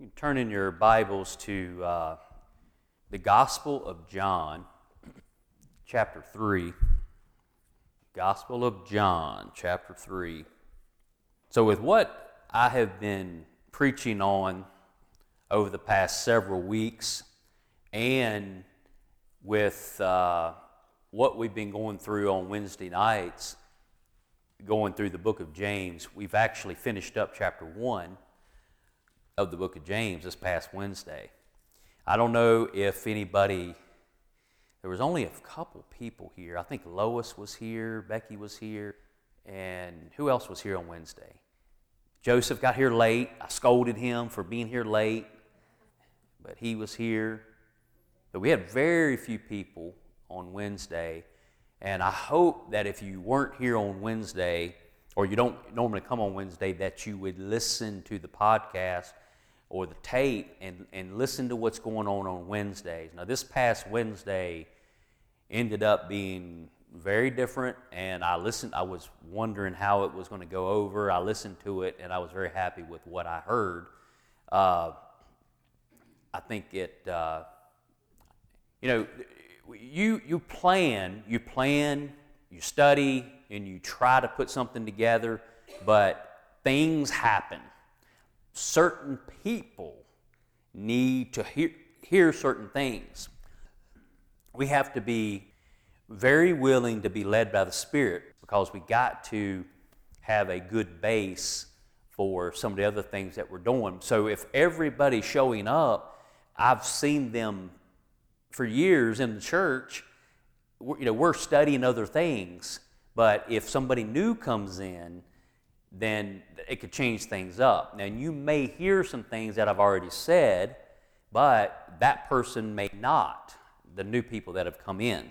You turn in your Bibles to uh, the Gospel of John, chapter 3. Gospel of John, chapter 3. So, with what I have been preaching on over the past several weeks, and with uh, what we've been going through on Wednesday nights, going through the book of James, we've actually finished up chapter 1 of the book of James this past Wednesday. I don't know if anybody, there was only a couple people here. I think Lois was here, Becky was here, and who else was here on Wednesday? Joseph got here late. I scolded him for being here late, but he was here. But we had very few people on Wednesday, and I hope that if you weren't here on Wednesday, or you don't normally come on Wednesday, that you would listen to the podcast or the tape and, and listen to what's going on on Wednesdays. Now, this past Wednesday ended up being very different, and I listened. I was wondering how it was going to go over. I listened to it, and I was very happy with what I heard. Uh, I think it, uh, you know, you you plan, you plan, you study, and you try to put something together, but things happen certain people need to hear, hear certain things. We have to be very willing to be led by the Spirit because we got to have a good base for some of the other things that we're doing. So if everybody's showing up, I've seen them for years in the church. You know, we're studying other things, but if somebody new comes in, then it could change things up. Now, you may hear some things that I've already said, but that person may not, the new people that have come in.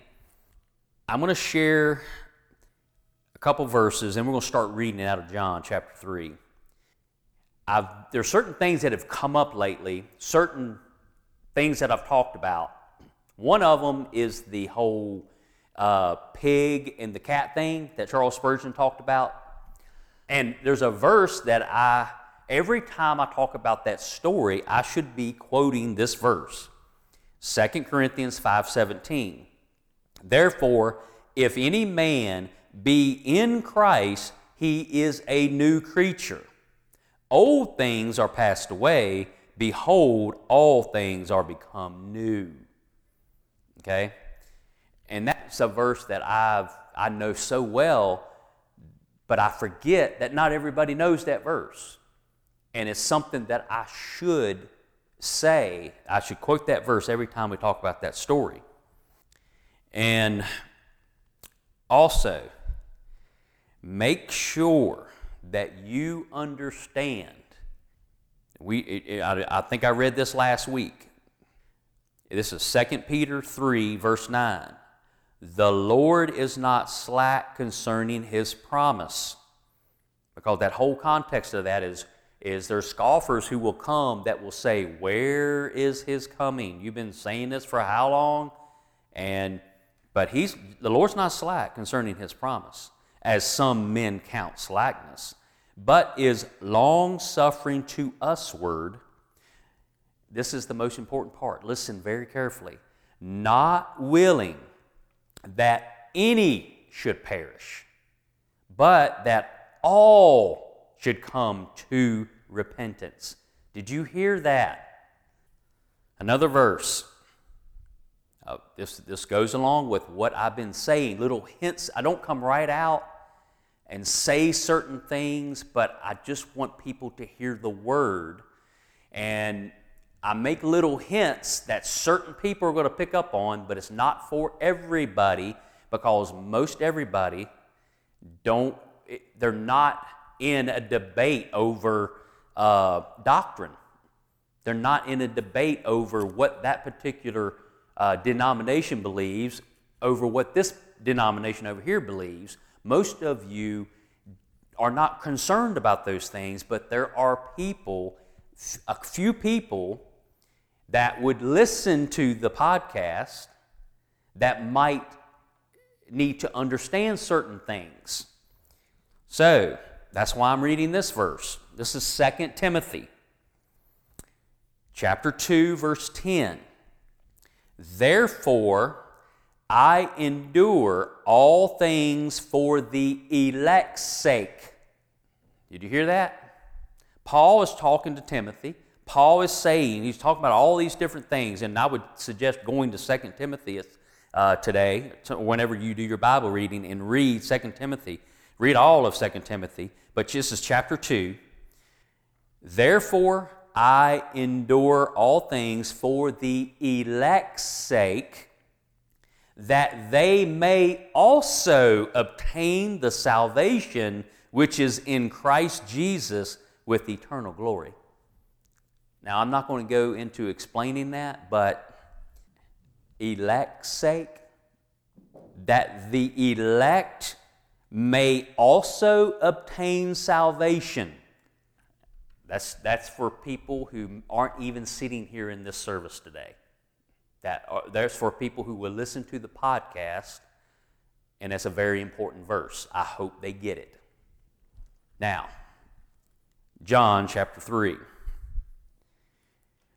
I'm going to share a couple verses, and we're going to start reading it out of John chapter 3. I've, there are certain things that have come up lately, certain things that I've talked about. One of them is the whole uh, pig and the cat thing that Charles Spurgeon talked about. And there's a verse that I, every time I talk about that story, I should be quoting this verse 2 Corinthians 5:17. Therefore, if any man be in Christ, he is a new creature. Old things are passed away, behold, all things are become new. Okay? And that's a verse that I've I know so well but I forget that not everybody knows that verse. And it's something that I should say. I should quote that verse every time we talk about that story. And also, make sure that you understand. We, I, I think I read this last week. This is 2 Peter 3, verse 9. The Lord is not slack concerning his promise. Because that whole context of that is, is there's scoffers who will come that will say, Where is his coming? You've been saying this for how long? And but he's the Lord's not slack concerning his promise, as some men count slackness, but is long suffering to usward. This is the most important part. Listen very carefully. Not willing that any should perish, but that all should come to repentance. Did you hear that? Another verse. Uh, this, this goes along with what I've been saying. Little hints. I don't come right out and say certain things, but I just want people to hear the word. And I make little hints that certain people are going to pick up on, but it's not for everybody because most everybody don't, they're not in a debate over uh, doctrine. They're not in a debate over what that particular uh, denomination believes over what this denomination over here believes. Most of you are not concerned about those things, but there are people, a few people, that would listen to the podcast that might need to understand certain things. So, that's why I'm reading this verse. This is 2 Timothy. chapter 2, verse 10. Therefore, I endure all things for the elect's sake. Did you hear that? Paul is talking to Timothy. Paul is saying, he's talking about all these different things, and I would suggest going to 2 Timothy uh, today, whenever you do your Bible reading, and read 2 Timothy. Read all of 2 Timothy, but this is chapter 2. Therefore, I endure all things for the elect's sake, that they may also obtain the salvation which is in Christ Jesus with eternal glory. Now, I'm not going to go into explaining that, but elect's sake, that the elect may also obtain salvation. That's, that's for people who aren't even sitting here in this service today. That are, that's for people who will listen to the podcast, and that's a very important verse. I hope they get it. Now, John chapter 3,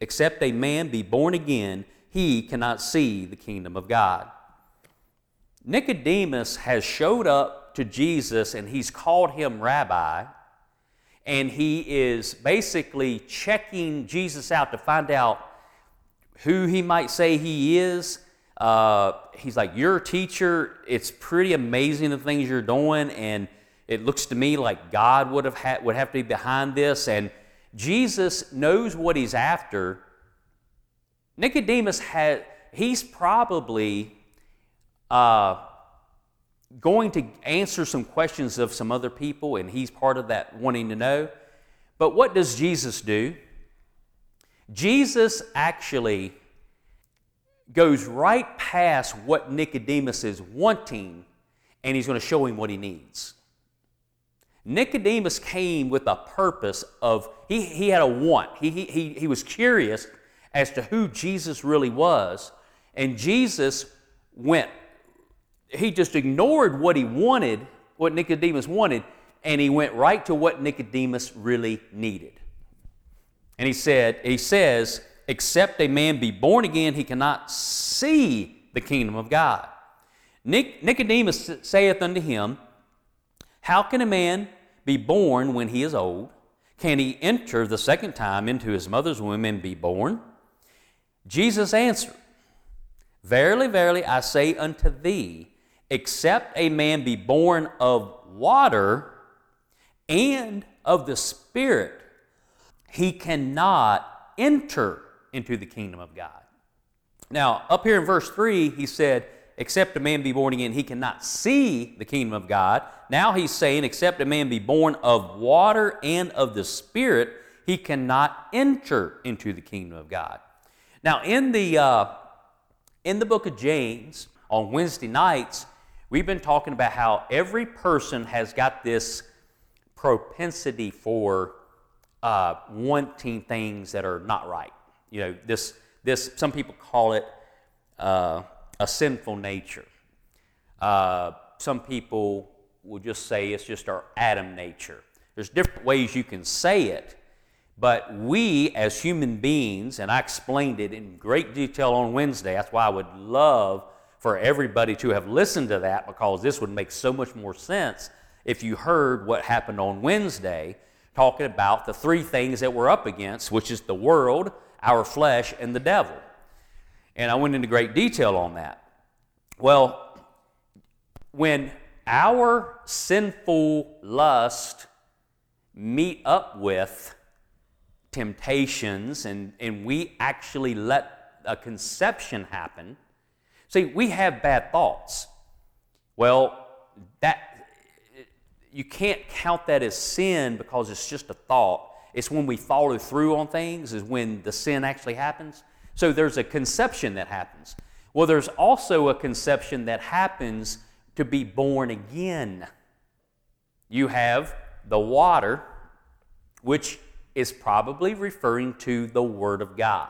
except a man be born again, he cannot see the kingdom of God. Nicodemus has showed up to Jesus and he's called him rabbi, and he is basically checking Jesus out to find out who he might say he is. Uh, he's like, You're a teacher. It's pretty amazing the things you're doing, and it looks to me like God would have, ha- would have to be behind this. And Jesus knows what he's after, Nicodemus had, he's probably uh, going to answer some questions of some other people, and he's part of that wanting to know. But what does Jesus do? Jesus actually goes right past what Nicodemus is wanting, and he's going to show him what he needs. Nicodemus came with a purpose of, he, he had a want. He, he, he was curious as to who Jesus really was. And Jesus went, he just ignored what he wanted, what Nicodemus wanted, and he went right to what Nicodemus really needed. And he said, he says, except a man be born again, he cannot see the kingdom of God. Nic- Nicodemus saith unto him, How can a man be born when he is old? Can he enter the second time into his mother's womb and be born? Jesus answered, Verily, verily, I say unto thee, except a man be born of water and of the Spirit, he cannot enter into the kingdom of God. Now, up here in verse 3, he said, Except a man be born again, he cannot see the kingdom of God. Now he's saying, Except a man be born of water and of the Spirit, he cannot enter into the kingdom of God. Now, in the, uh, in the book of James, on Wednesday nights, we've been talking about how every person has got this propensity for uh, wanting things that are not right. You know, this, this some people call it uh, a sinful nature. Uh, some people will just say it's just our Adam nature. There's different ways you can say it, but we, as human beings, and I explained it in great detail on Wednesday, that's why I would love for everybody to have listened to that because this would make so much more sense if you heard what happened on Wednesday, talking about the three things that we're up against, which is the world, our flesh, and the devil. And I went into great detail on that. Well, when our sinful lust meet up with temptations and, and we actually let a conception happen. See, we have bad thoughts. Well, that you can't count that as sin because it's just a thought. It's when we follow through on things, is when the sin actually happens. So there's a conception that happens. Well, there's also a conception that happens to be born again. You have the water, which is probably referring to the Word of God.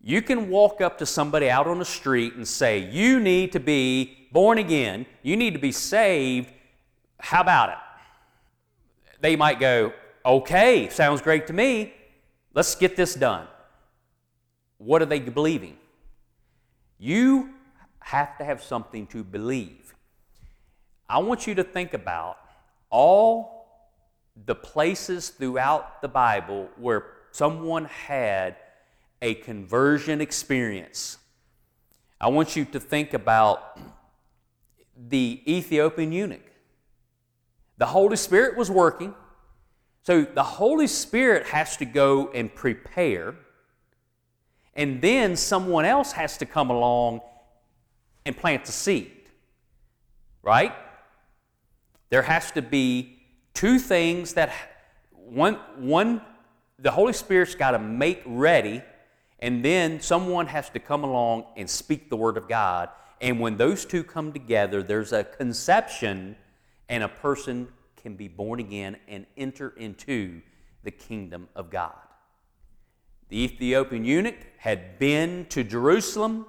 You can walk up to somebody out on the street and say, You need to be born again, you need to be saved. How about it? They might go, Okay, sounds great to me. Let's get this done. What are they believing? You have to have something to believe. I want you to think about all the places throughout the Bible where someone had a conversion experience. I want you to think about the Ethiopian eunuch. The Holy Spirit was working. So the Holy Spirit has to go and prepare, and then someone else has to come along and plant the seed. Right? There has to be two things that one one the Holy Spirit's got to make ready and then someone has to come along and speak the word of God. And when those two come together, there's a conception and a person can be born again and enter into the kingdom of God. The Ethiopian eunuch had been to Jerusalem.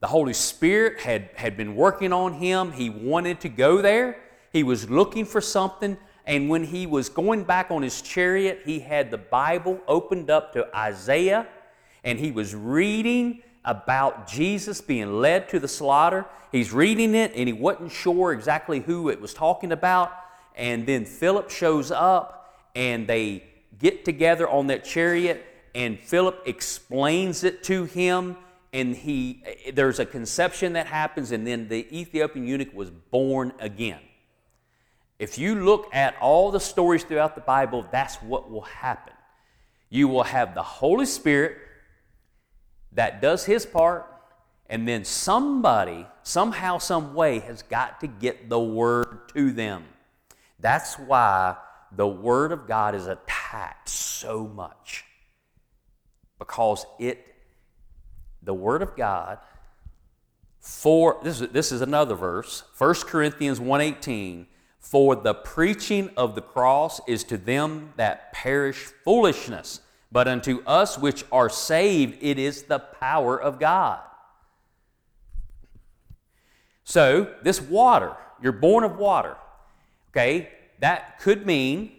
The Holy Spirit had, had been working on him. He wanted to go there. He was looking for something. And when he was going back on his chariot, he had the Bible opened up to Isaiah and he was reading about Jesus being led to the slaughter. He's reading it and he wasn't sure exactly who it was talking about. And then Philip shows up and they get together on that chariot and Philip explains it to him and he there's a conception that happens and then the Ethiopian eunuch was born again. If you look at all the stories throughout the Bible, that's what will happen. You will have the Holy Spirit that does his part and then somebody somehow some way has got to get the word to them that's why the Word of God is attacked so much. Because it, the Word of God, for this is, this is another verse 1 corinthians 1.18 for the preaching of the cross is to them that perish foolishness but unto us which are saved it is the power of god so this water you're born of water Okay? That could mean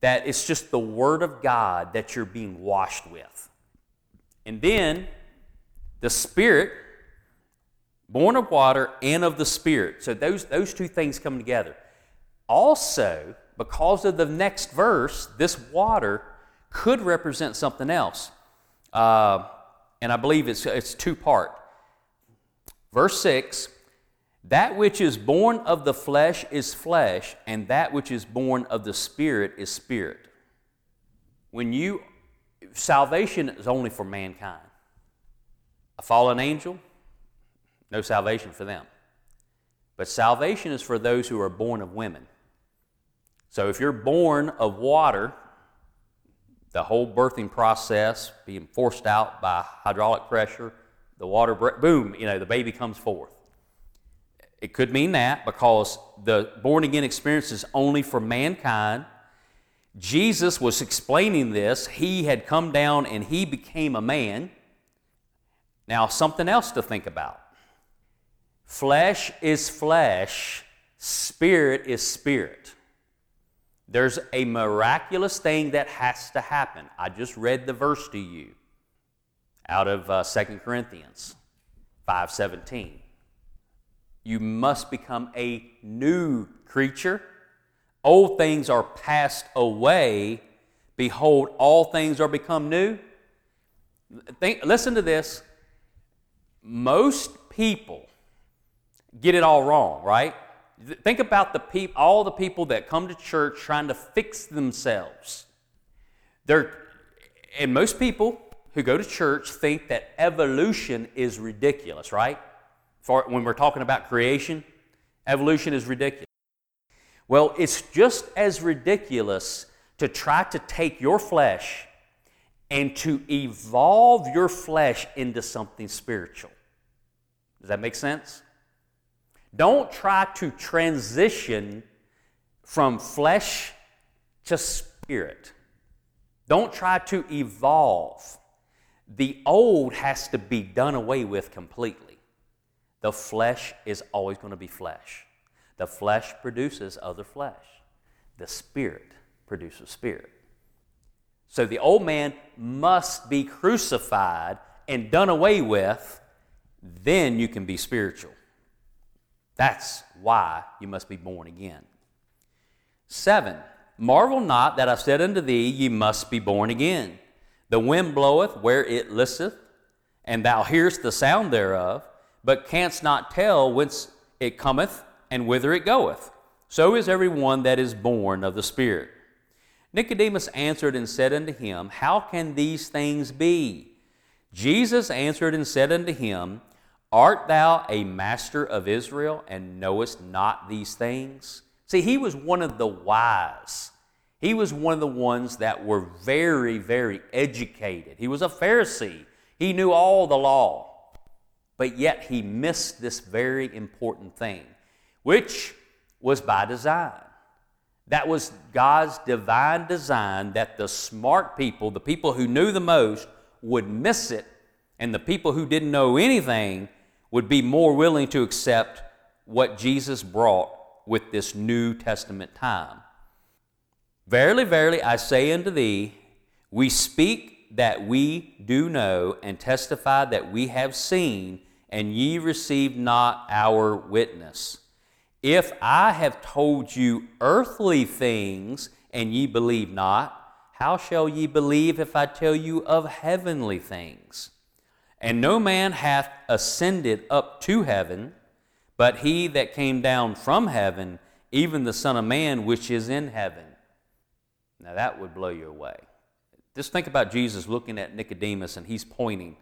that it's just the Word of God that you're being washed with. And then the Spirit, born of water and of the Spirit. So those, those two things come together. Also, because of the next verse, this water could represent something else. Uh, and I believe it's, it's two part. Verse 6 that which is born of the flesh is flesh, and that which is born of the spirit is spirit. When you, salvation is only for mankind. A fallen angel, no salvation for them. But salvation is for those who are born of women. So if you're born of water, the whole birthing process being forced out by hydraulic pressure, the water, boom, you know, the baby comes forth. It could mean that because the born again experience is only for mankind. Jesus was explaining this. He had come down and he became a man. Now, something else to think about flesh is flesh, spirit is spirit. There's a miraculous thing that has to happen. I just read the verse to you out of uh, 2 Corinthians 5:17 you must become a new creature. Old things are passed away. Behold, all things are become new. Think, listen to this. Most people get it all wrong, right? Think about the peop, all the people that come to church trying to fix themselves. They're, and most people who go to church think that evolution is ridiculous, right? When we're talking about creation, evolution is ridiculous. Well, it's just as ridiculous to try to take your flesh and to evolve your flesh into something spiritual. Does that make sense? Don't try to transition from flesh to spirit. Don't try to evolve. The old has to be done away with completely. The flesh is always going to be flesh. The flesh produces other flesh. The spirit produces spirit. So the old man must be crucified and done away with, then you can be spiritual. That's why you must be born again. Seven, marvel not that I said unto thee, Ye must be born again. The wind bloweth where it listeth, and thou hearest the sound thereof, but canst not tell whence it cometh and whither it goeth. So is every one that is born of the Spirit. Nicodemus answered and said unto him, How can these things be? Jesus answered and said unto him, Art thou a master of Israel and knowest not these things? See, he was one of the wise. He was one of the ones that were very, very educated. He was a Pharisee. He knew all the law. But yet he missed this very important thing, which was by design. That was God's divine design that the smart people, the people who knew the most, would miss it, and the people who didn't know anything would be more willing to accept what Jesus brought with this New Testament time. Verily, verily, I say unto thee, we speak that we do know, and testify that we have seen, and ye receive not our witness. If I have told you earthly things and ye believe not, how shall ye believe if I tell you of heavenly things? And no man hath ascended up to heaven, but he that came down from heaven, even the Son of Man which is in heaven. Now that would blow you away. Just think about Jesus looking at Nicodemus and he's pointing.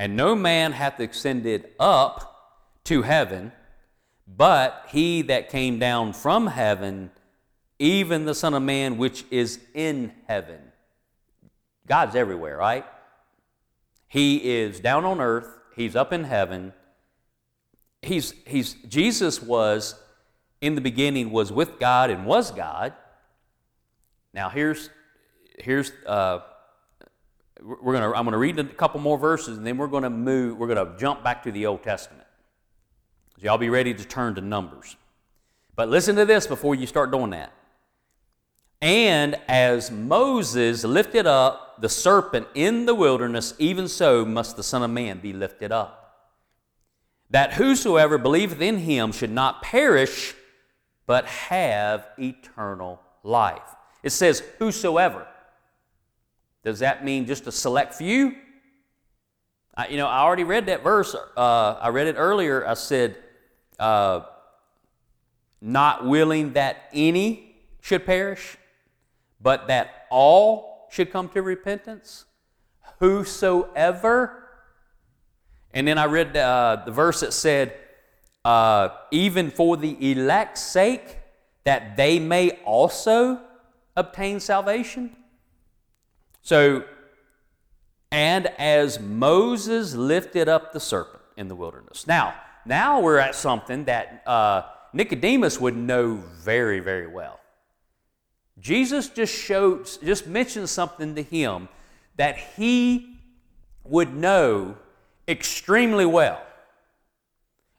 And no man hath ascended up to heaven, but he that came down from heaven, even the Son of Man which is in heaven. God's everywhere, right? He is down on earth, he's up in heaven. He's, he's, Jesus was, in the beginning, was with God and was God. Now, here's, here's uh, we're gonna, I'm going to read a couple more verses and then we're going to move, we're going to jump back to the Old Testament. So y'all be ready to turn to Numbers. But listen to this before you start doing that. And as Moses lifted up the serpent in the wilderness, even so must the Son of Man be lifted up. That whosoever believeth in him should not perish, but have eternal life. It says, whosoever. Does that mean just a select few? I, you know, I already read that verse. Uh, I read it earlier. I said, uh, not willing that any should perish, but that all should come to repentance. Whosoever. And then I read uh, the verse that said, uh, even for the elect's sake, that they may also obtain salvation. So, and as Moses lifted up the serpent in the wilderness. Now, now we're at something that uh, Nicodemus would know very, very well. Jesus just showed, just mentioned something to him that he would know extremely well.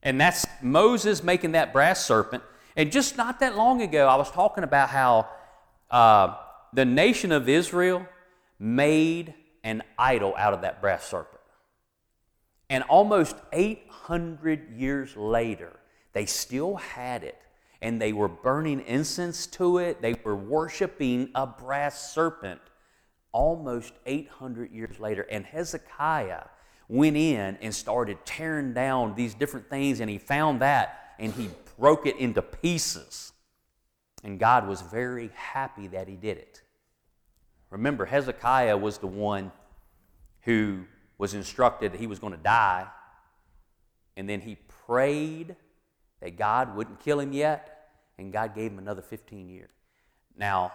And that's Moses making that brass serpent. And just not that long ago, I was talking about how uh, the nation of Israel made an idol out of that brass serpent. And almost 800 years later, they still had it. And they were burning incense to it. They were worshiping a brass serpent almost 800 years later. And Hezekiah went in and started tearing down these different things, and he found that and he broke it into pieces. And God was very happy that he did it. Remember, Hezekiah was the one who was instructed that he was going to die, and then he prayed that God wouldn't kill him yet, and God gave him another 15 years. Now,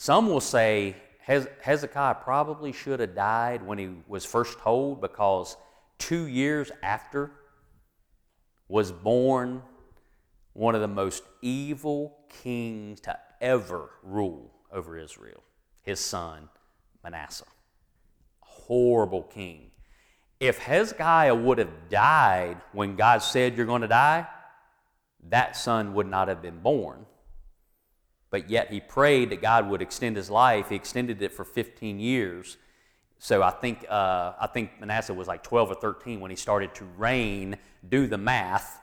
Some will say Hezekiah probably should have died when he was first told because two years after was born one of the most evil kings to ever rule over Israel, his son Manasseh. Horrible king. If Hezekiah would have died when God said you're going to die, that son would not have been born. But yet he prayed that God would extend his life. He extended it for 15 years. So I think, uh, I think Manasseh was like 12 or 13 when he started to reign. Do the math.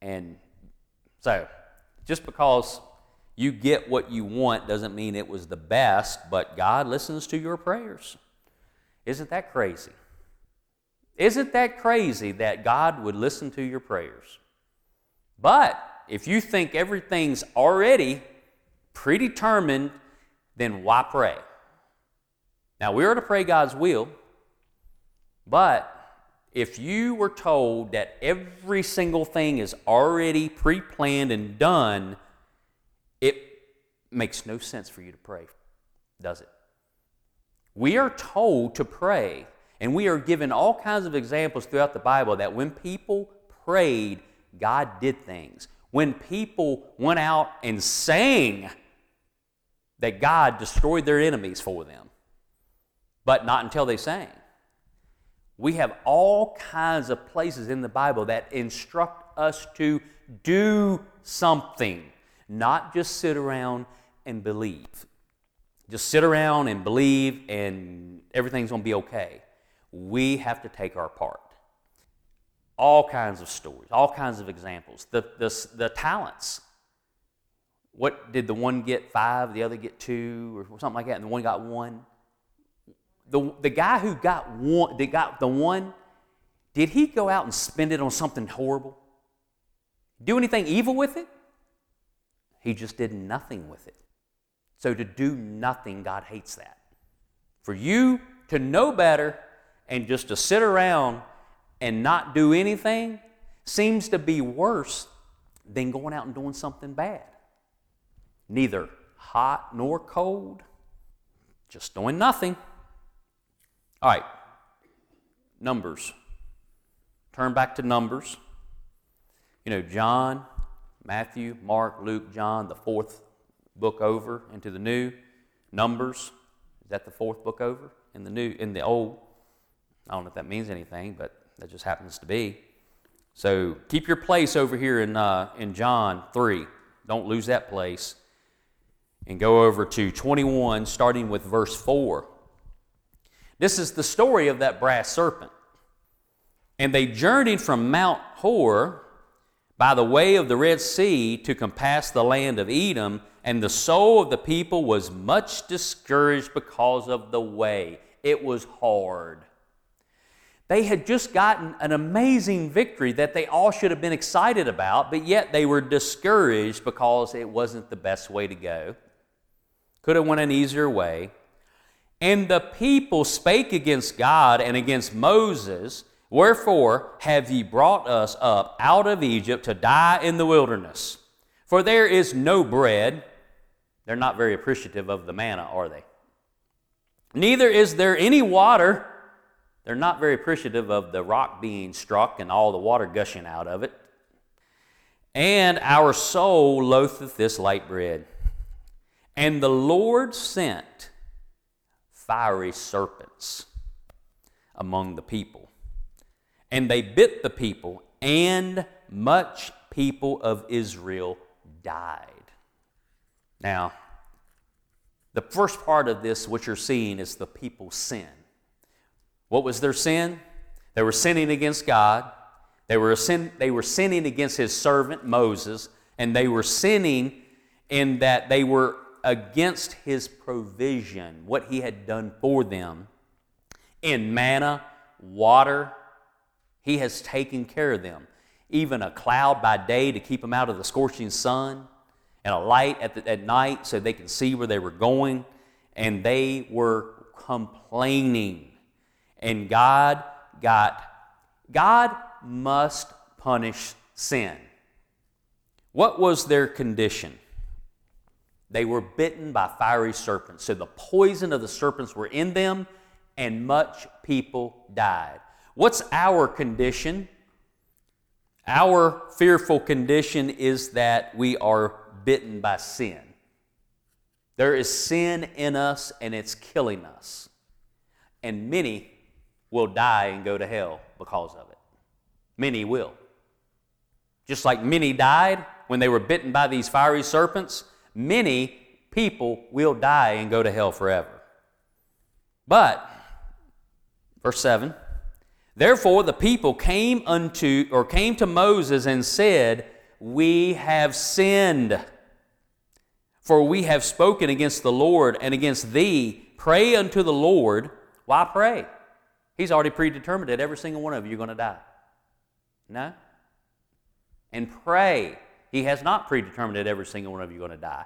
And so just because you get what you want doesn't mean it was the best, but God listens to your prayers. Isn't that crazy? Isn't that crazy that God would listen to your prayers? But if you think everything's already predetermined, then why pray? Now, we are to pray God's will, but if you were told that every single thing is already pre planned and done, it makes no sense for you to pray, does it? We are told to pray, and we are given all kinds of examples throughout the Bible that when people prayed, God did things. When people went out and sang, that God destroyed their enemies for them, but not until they sang. We have all kinds of places in the Bible that instruct us to do something, not just sit around and believe just sit around and believe and everything's going to be okay. We have to take our part. All kinds of stories, all kinds of examples. The, the, the talents. What did the one get five, the other get two, or something like that, and the one got one? The, the guy who got one, that got the one, did he go out and spend it on something horrible? Do anything evil with it? He just did nothing with it. So to do nothing, God hates that. For you to know better and just to sit around and not do anything seems to be worse than going out and doing something bad. Neither hot nor cold, just doing nothing. All right, Numbers. Turn back to Numbers. You know, John, Matthew, Mark, Luke, John, the fourth book over into the new. Numbers, is that the fourth book over in the new in the old? I don't know if that means anything, but that just happens to be. So keep your place over here in uh, in John three. Don't lose that place. And go over to 21, starting with verse 4. This is the story of that brass serpent. And they journeyed from Mount Hor by the way of the Red Sea to compass the land of Edom and the soul of the people was much discouraged because of the way. It was hard. They had just gotten an amazing victory that they all should have been excited about, but yet they were discouraged because it wasn't the best way to go. Could have went an easier way. And the people spake against God and against Moses, Wherefore have ye brought us up out of Egypt to die in the wilderness? For there is no bread, they're not very appreciative of the manna, are they? Neither is there any water. They're not very appreciative of the rock being struck and all the water gushing out of it. And our soul loatheth this light bread. And the Lord sent fiery serpents among the people. And they bit the people, and much people of Israel died. Now, the first part of this, what you're seeing, is the people's sin. What was their sin? They were sinning against God. They were, sin, they were sinning against his servant Moses, and they were sinning in that they were against his provision, what he had done for them. In manna, water, he has taken care of them. Even a cloud by day to keep them out of the scorching sun and a light at, the, at night so they can see where they were going. And they were complaining. And God got, God must punish sin. What was their condition? They were bitten by fiery serpents. So the poison of the serpents were in them, and much people died. What's our condition? Our fearful condition is that we are bitten by sin. There is sin in us and it's killing us. And many will die and go to hell because of it. Many will. Just like many died when they were bitten by these fiery serpents, many people will die and go to hell forever. But, verse 7 Therefore the people came unto, or came to Moses and said, We have sinned. For we have spoken against the Lord and against thee. Pray unto the Lord. Why pray? He's already predetermined that every single one of you are going to die. No? And pray. He has not predetermined that every single one of you are going to die.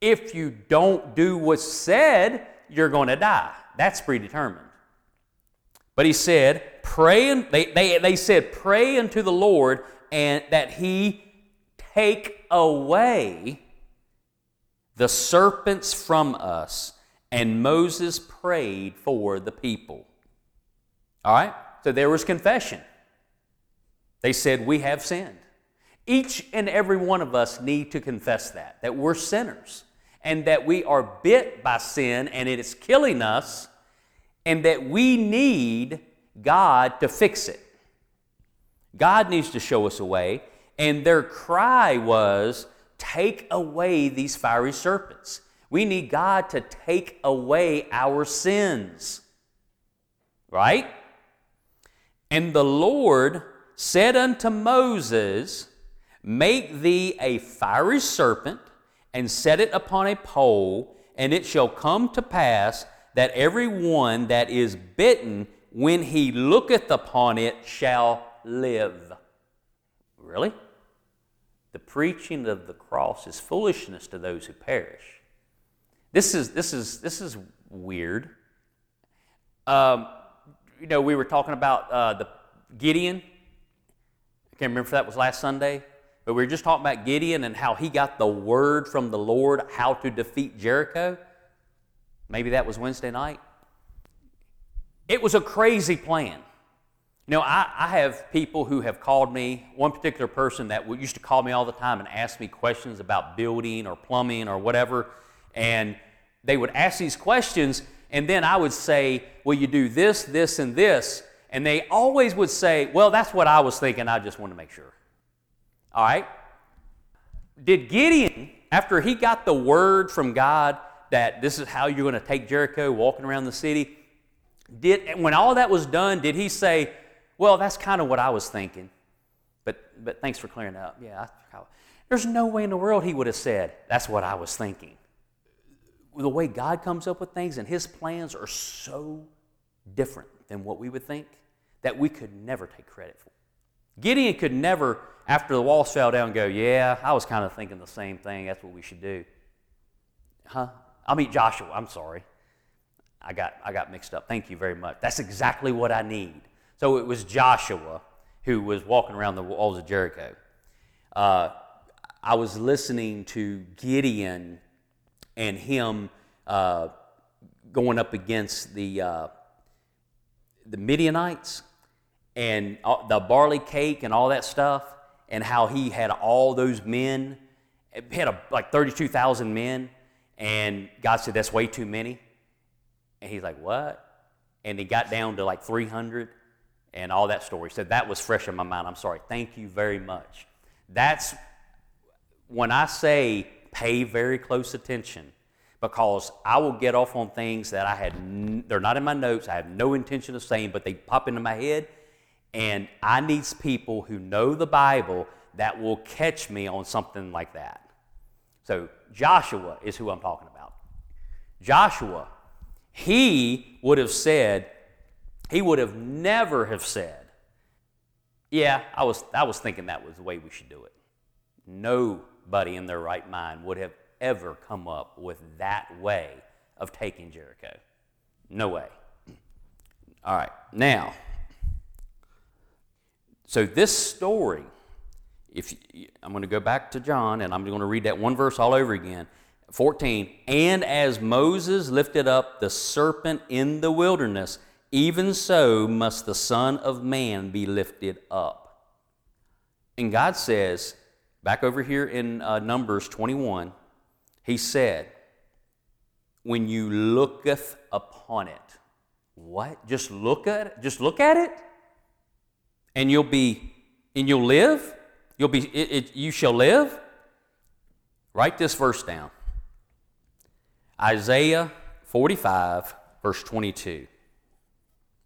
If you don't do what's said, you're going to die. That's predetermined. But he said, pray, and they, they, they said, pray unto the Lord and that he take away the serpents from us. And Moses prayed for the people. All right? So there was confession. They said, We have sinned. Each and every one of us need to confess that, that we're sinners and that we are bit by sin and it is killing us and that we need God to fix it. God needs to show us a way. And their cry was, Take away these fiery serpents. We need God to take away our sins. Right? And the Lord said unto Moses, Make thee a fiery serpent, and set it upon a pole, and it shall come to pass that every one that is bitten, when he looketh upon it, shall live. Really? The preaching of the cross is foolishness to those who perish. This is, this is, this is weird. Um, you know, we were talking about uh, the Gideon. I can't remember if that was last Sunday, but we were just talking about Gideon and how he got the word from the Lord how to defeat Jericho. Maybe that was Wednesday night. It was a crazy plan. You know, I, I, have people who have called me, one particular person that used to call me all the time and ask me questions about building or plumbing or whatever. And they would ask these questions, and then I would say, Well, you do this, this, and this. And they always would say, Well, that's what I was thinking. I just want to make sure. All right? Did Gideon, after he got the word from God, that this is how you're going to take Jericho, walking around the city. Did, when all that was done, did he say, Well, that's kind of what I was thinking? But, but thanks for clearing up. Yeah, I, there's no way in the world he would have said, That's what I was thinking. The way God comes up with things and his plans are so different than what we would think that we could never take credit for. Gideon could never, after the walls fell down, go, Yeah, I was kind of thinking the same thing. That's what we should do. Huh? I mean, Joshua, I'm sorry. I got, I got mixed up. Thank you very much. That's exactly what I need. So it was Joshua who was walking around the walls of Jericho. Uh, I was listening to Gideon and him uh, going up against the, uh, the Midianites and the barley cake and all that stuff, and how he had all those men, had a, like 32,000 men and God said, That's way too many. And he's like, What? And he got down to like 300 and all that story. He said, That was fresh in my mind. I'm sorry. Thank you very much. That's when I say pay very close attention because I will get off on things that I had, n- they're not in my notes, I have no intention of saying, but they pop into my head. And I need people who know the Bible that will catch me on something like that. So Joshua is who I'm talking about. Joshua, he would have said, he would have never have said, yeah, I was, I was thinking that was the way we should do it. Nobody in their right mind would have ever come up with that way of taking Jericho. No way. All right, now, so this story if I'm going to go back to John and I'm going to read that one verse all over again. 14, and as Moses lifted up the serpent in the wilderness, even so must the Son of Man be lifted up. And God says, back over here in uh, Numbers 21, He said, When you looketh upon it, what? Just look at it? Just look at it? And you'll be, and you'll live? You'll be, it, it, you shall live? Write this verse down. Isaiah 45, verse 22.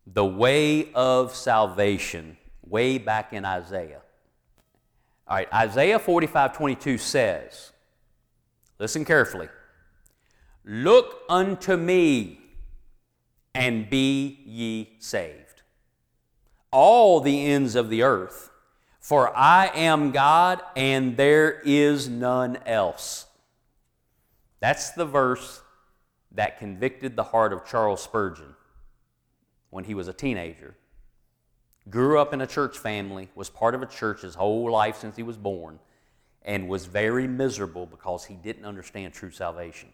The way of salvation, way back in Isaiah. All right, Isaiah 45, 22 says, listen carefully, Look unto me and be ye saved, all the ends of the earth, for I am God and there is none else. That's the verse that convicted the heart of Charles Spurgeon when he was a teenager. Grew up in a church family, was part of a church his whole life since he was born, and was very miserable because he didn't understand true salvation.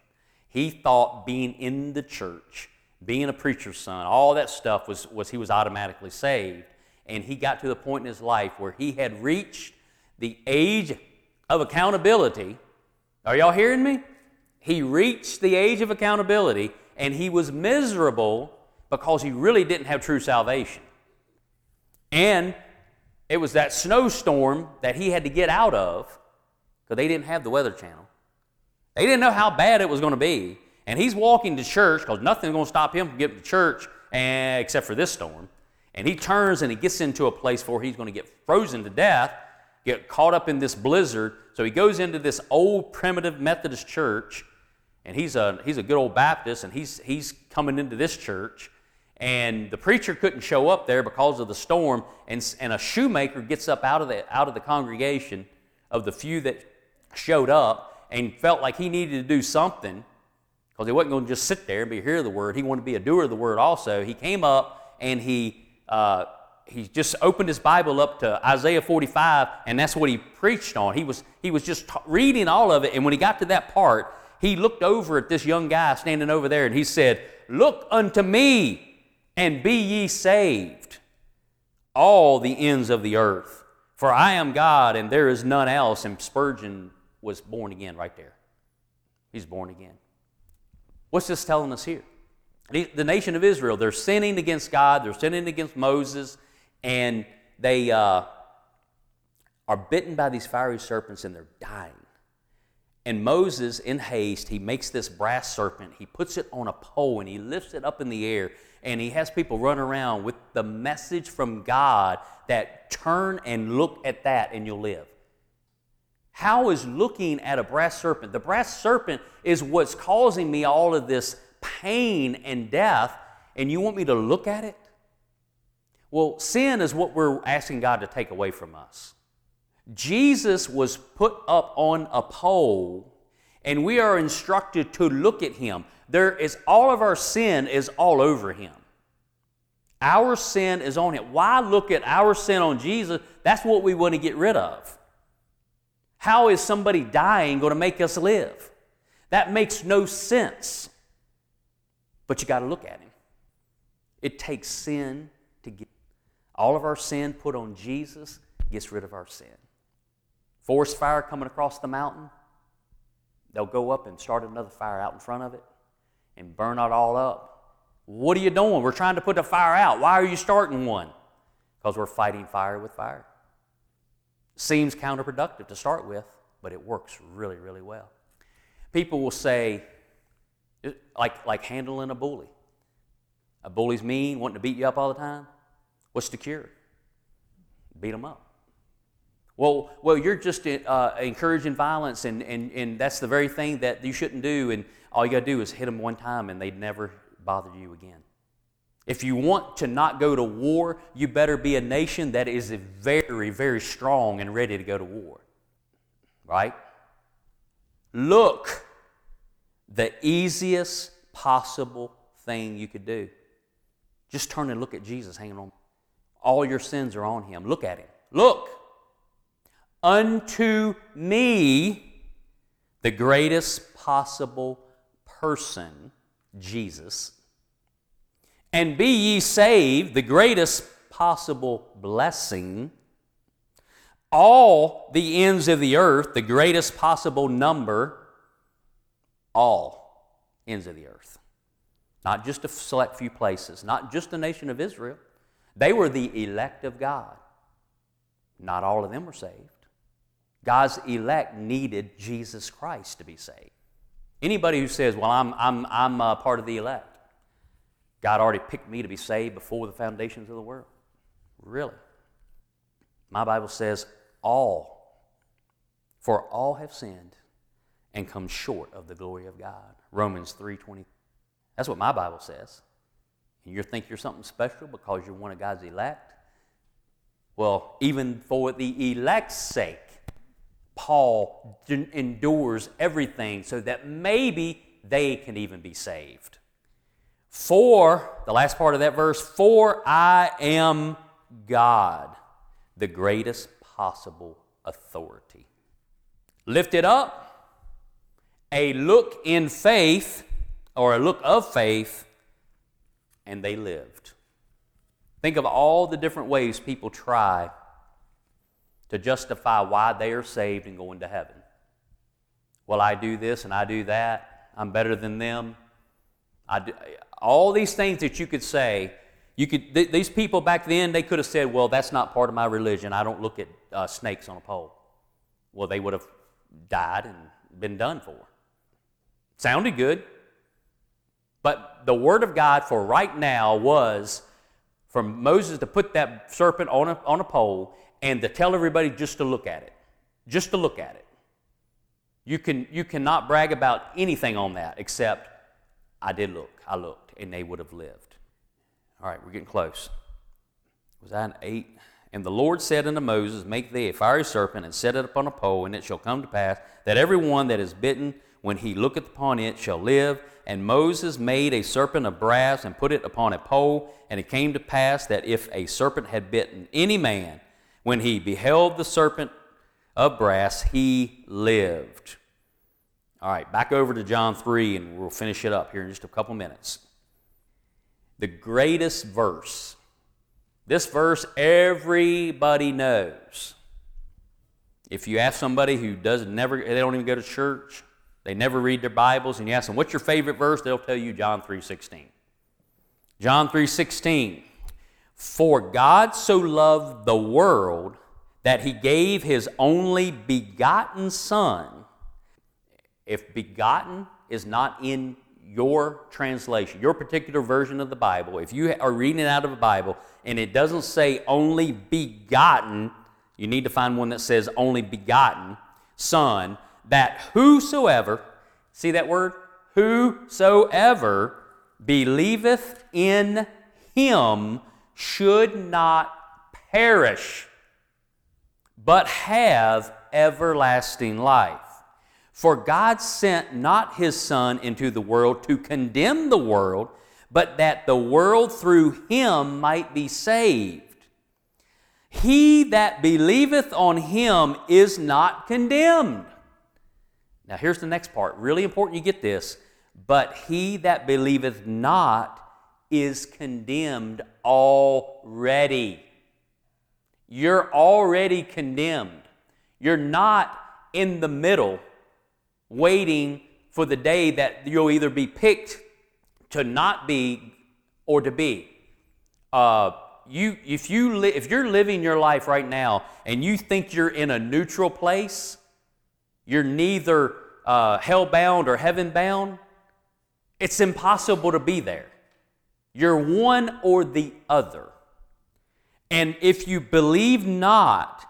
He thought being in the church, being a preacher's son, all that stuff was, was he was automatically saved. And he got to the point in his life where he had reached the age of accountability. Are y'all hearing me? he reached the age of accountability and he was miserable because he really didn't have true salvation. And it was that snowstorm that he had to get out of because they didn't have the Weather Channel. They didn't know how bad it was going to be. And he's walking to church because nothing's going to stop him from getting to church and, except for this storm. And he turns and he gets into a place where he's going to get frozen to death, get caught up in this blizzard. So he goes into this old primitive Methodist church and he's a, he's a good old Baptist, and he's, he's coming into this church. And the preacher couldn't show up there because of the storm, and, and a shoemaker gets up out of, the, out of the congregation of the few that showed up and felt like he needed to do something because he wasn't going to just sit there and be of the word. He wanted to be a doer of the word also. He came up and he, uh, he just opened his Bible up to Isaiah 45, and that's what he preached on. He was, he was just t- reading all of it, and when he got to that part, he looked over at this young guy standing over there and he said, Look unto me and be ye saved, all the ends of the earth. For I am God and there is none else. And Spurgeon was born again right there. He's born again. What's this telling us here? The nation of Israel, they're sinning against God, they're sinning against Moses, and they uh, are bitten by these fiery serpents and they're dying. And Moses, in haste, he makes this brass serpent. He puts it on a pole and he lifts it up in the air. And he has people run around with the message from God that turn and look at that and you'll live. How is looking at a brass serpent? The brass serpent is what's causing me all of this pain and death, and you want me to look at it? Well, sin is what we're asking God to take away from us. Jesus was put up on a pole, and we are instructed to look at him. There is all of our sin is all over him. Our sin is on him. Why look at our sin on Jesus? That's what we want to get rid of. How is somebody dying going to make us live? That makes no sense. But you got to look at him. It takes sin to get all of our sin put on Jesus gets rid of our sin forest fire coming across the mountain, they'll go up and start another fire out in front of it and burn it all up. What are you doing? We're trying to put the fire out. Why are you starting one? Because we're fighting fire with fire. Seems counterproductive to start with, but it works really, really well. People will say, like, like handling a bully. A bully's mean, wanting to beat you up all the time. What's the cure? Beat them up. Well, well, you're just uh, encouraging violence, and, and, and that's the very thing that you shouldn't do. And all you got to do is hit them one time, and they'd never bother you again. If you want to not go to war, you better be a nation that is very, very strong and ready to go to war. Right? Look, the easiest possible thing you could do. Just turn and look at Jesus hanging on. All your sins are on him. Look at him. Look. Unto me the greatest possible person, Jesus, and be ye saved, the greatest possible blessing, all the ends of the earth, the greatest possible number, all ends of the earth. Not just a select few places, not just the nation of Israel. They were the elect of God. Not all of them were saved. God's elect needed Jesus Christ to be saved. Anybody who says, Well, I'm, I'm, I'm uh, part of the elect, God already picked me to be saved before the foundations of the world. Really? My Bible says, All, for all have sinned and come short of the glory of God. Romans 3:20. That's what my Bible says. And you think you're something special because you're one of God's elect? Well, even for the elect's sake, Paul endures everything so that maybe they can even be saved. For, the last part of that verse, for I am God, the greatest possible authority. Lifted up, a look in faith, or a look of faith, and they lived. Think of all the different ways people try to justify why they are saved and going to heaven. Well, I do this and I do that. I'm better than them. I do, all these things that you could say, you could. Th- these people back then they could have said, "Well, that's not part of my religion. I don't look at uh, snakes on a pole." Well, they would have died and been done for. Sounded good, but the word of God for right now was for Moses to put that serpent on a, on a pole and to tell everybody just to look at it. Just to look at it. You, can, you cannot brag about anything on that except, I did look, I looked, and they would have lived. All right, we're getting close. Was that an eight? And the Lord said unto Moses, Make thee a fiery serpent, and set it upon a pole, and it shall come to pass that every one that is bitten, when he looketh upon it, shall live. And Moses made a serpent of brass, and put it upon a pole. And it came to pass that if a serpent had bitten any man, when he beheld the serpent of brass, he lived. All right, back over to John 3, and we'll finish it up here in just a couple minutes. The greatest verse. This verse everybody knows. If you ask somebody who doesn't never they don't even go to church, they never read their Bibles, and you ask them, what's your favorite verse? They'll tell you John 3.16. John 3.16. For God so loved the world that he gave his only begotten Son. If begotten is not in your translation, your particular version of the Bible, if you are reading it out of a Bible and it doesn't say only begotten, you need to find one that says only begotten Son, that whosoever, see that word? Whosoever believeth in him should not perish, but have everlasting life. For God sent not his Son into the world to condemn the world, but that the world through him might be saved. He that believeth on him is not condemned. Now, here's the next part. Really important you get this. But he that believeth not is condemned already. You're already condemned. You're not in the middle waiting for the day that you'll either be picked to not be or to be. Uh, you, if, you li- if you're living your life right now and you think you're in a neutral place, you're neither uh, hell bound or heaven bound, it's impossible to be there. You're one or the other. And if you believe not,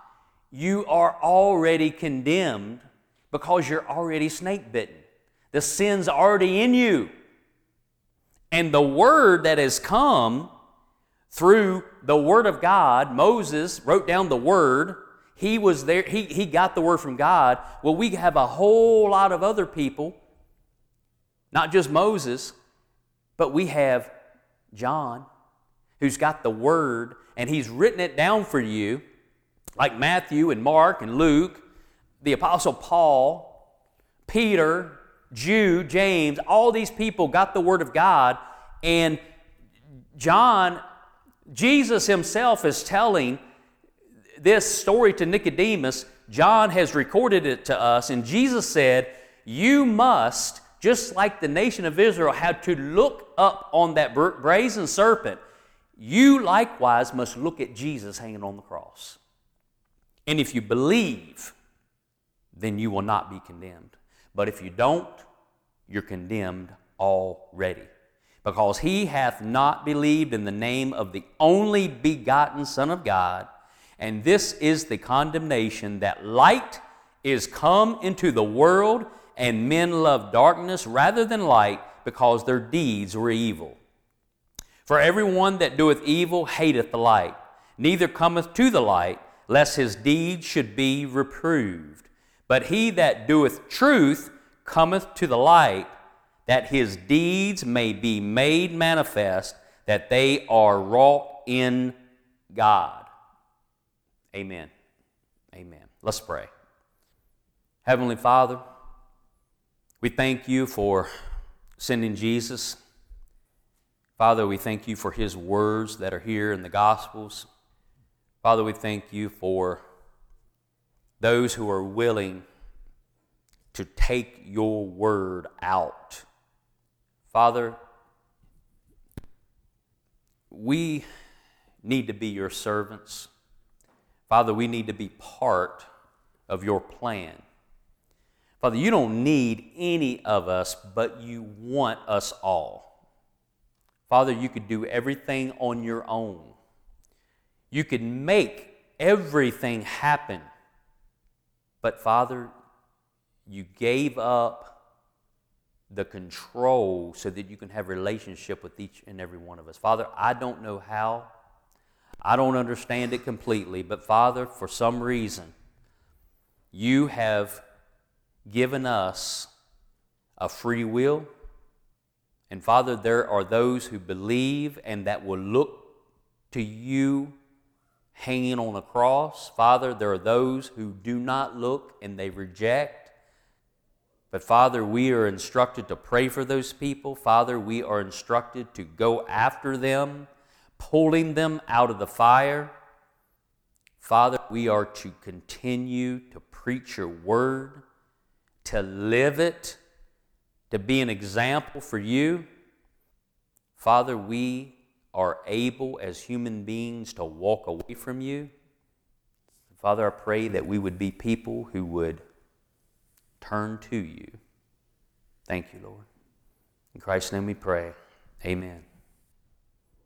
you are already condemned because you're already snake bitten. The sin's already in you. And the word that has come through the word of God, Moses wrote down the word. He was there, he, he got the word from God. Well, we have a whole lot of other people, not just Moses, but we have John, who's got the Word, and he's written it down for you, like Matthew and Mark and Luke, the Apostle Paul, Peter, Jude, James, all these people got the Word of God, and John, Jesus himself is telling this story to Nicodemus. John has recorded it to us, and Jesus said, You must, just like the nation of Israel had to look up on that brazen serpent, you likewise must look at Jesus hanging on the cross. And if you believe, then you will not be condemned. But if you don't, you're condemned already. Because he hath not believed in the name of the only begotten Son of God. And this is the condemnation that light is come into the world, and men love darkness rather than light because their deeds were evil. For everyone that doeth evil hateth the light, neither cometh to the light, lest his deeds should be reproved. But he that doeth truth cometh to the light, that his deeds may be made manifest, that they are wrought in God. Amen. Amen. Let's pray. Heavenly Father, we thank you for sending Jesus. Father, we thank you for his words that are here in the Gospels. Father, we thank you for those who are willing to take your word out. Father, we need to be your servants. Father, we need to be part of your plan. Father, you don't need any of us, but you want us all. Father, you could do everything on your own. You could make everything happen. But Father, you gave up the control so that you can have relationship with each and every one of us. Father, I don't know how. I don't understand it completely, but Father, for some reason, you have given us a free will. And Father, there are those who believe and that will look to you hanging on a cross. Father, there are those who do not look and they reject. But Father, we are instructed to pray for those people. Father, we are instructed to go after them, pulling them out of the fire. Father, we are to continue to preach your word, to live it, to be an example for you. Father, we are able as human beings to walk away from you. Father, I pray that we would be people who would turn to you. Thank you, Lord. In Christ's name we pray. Amen.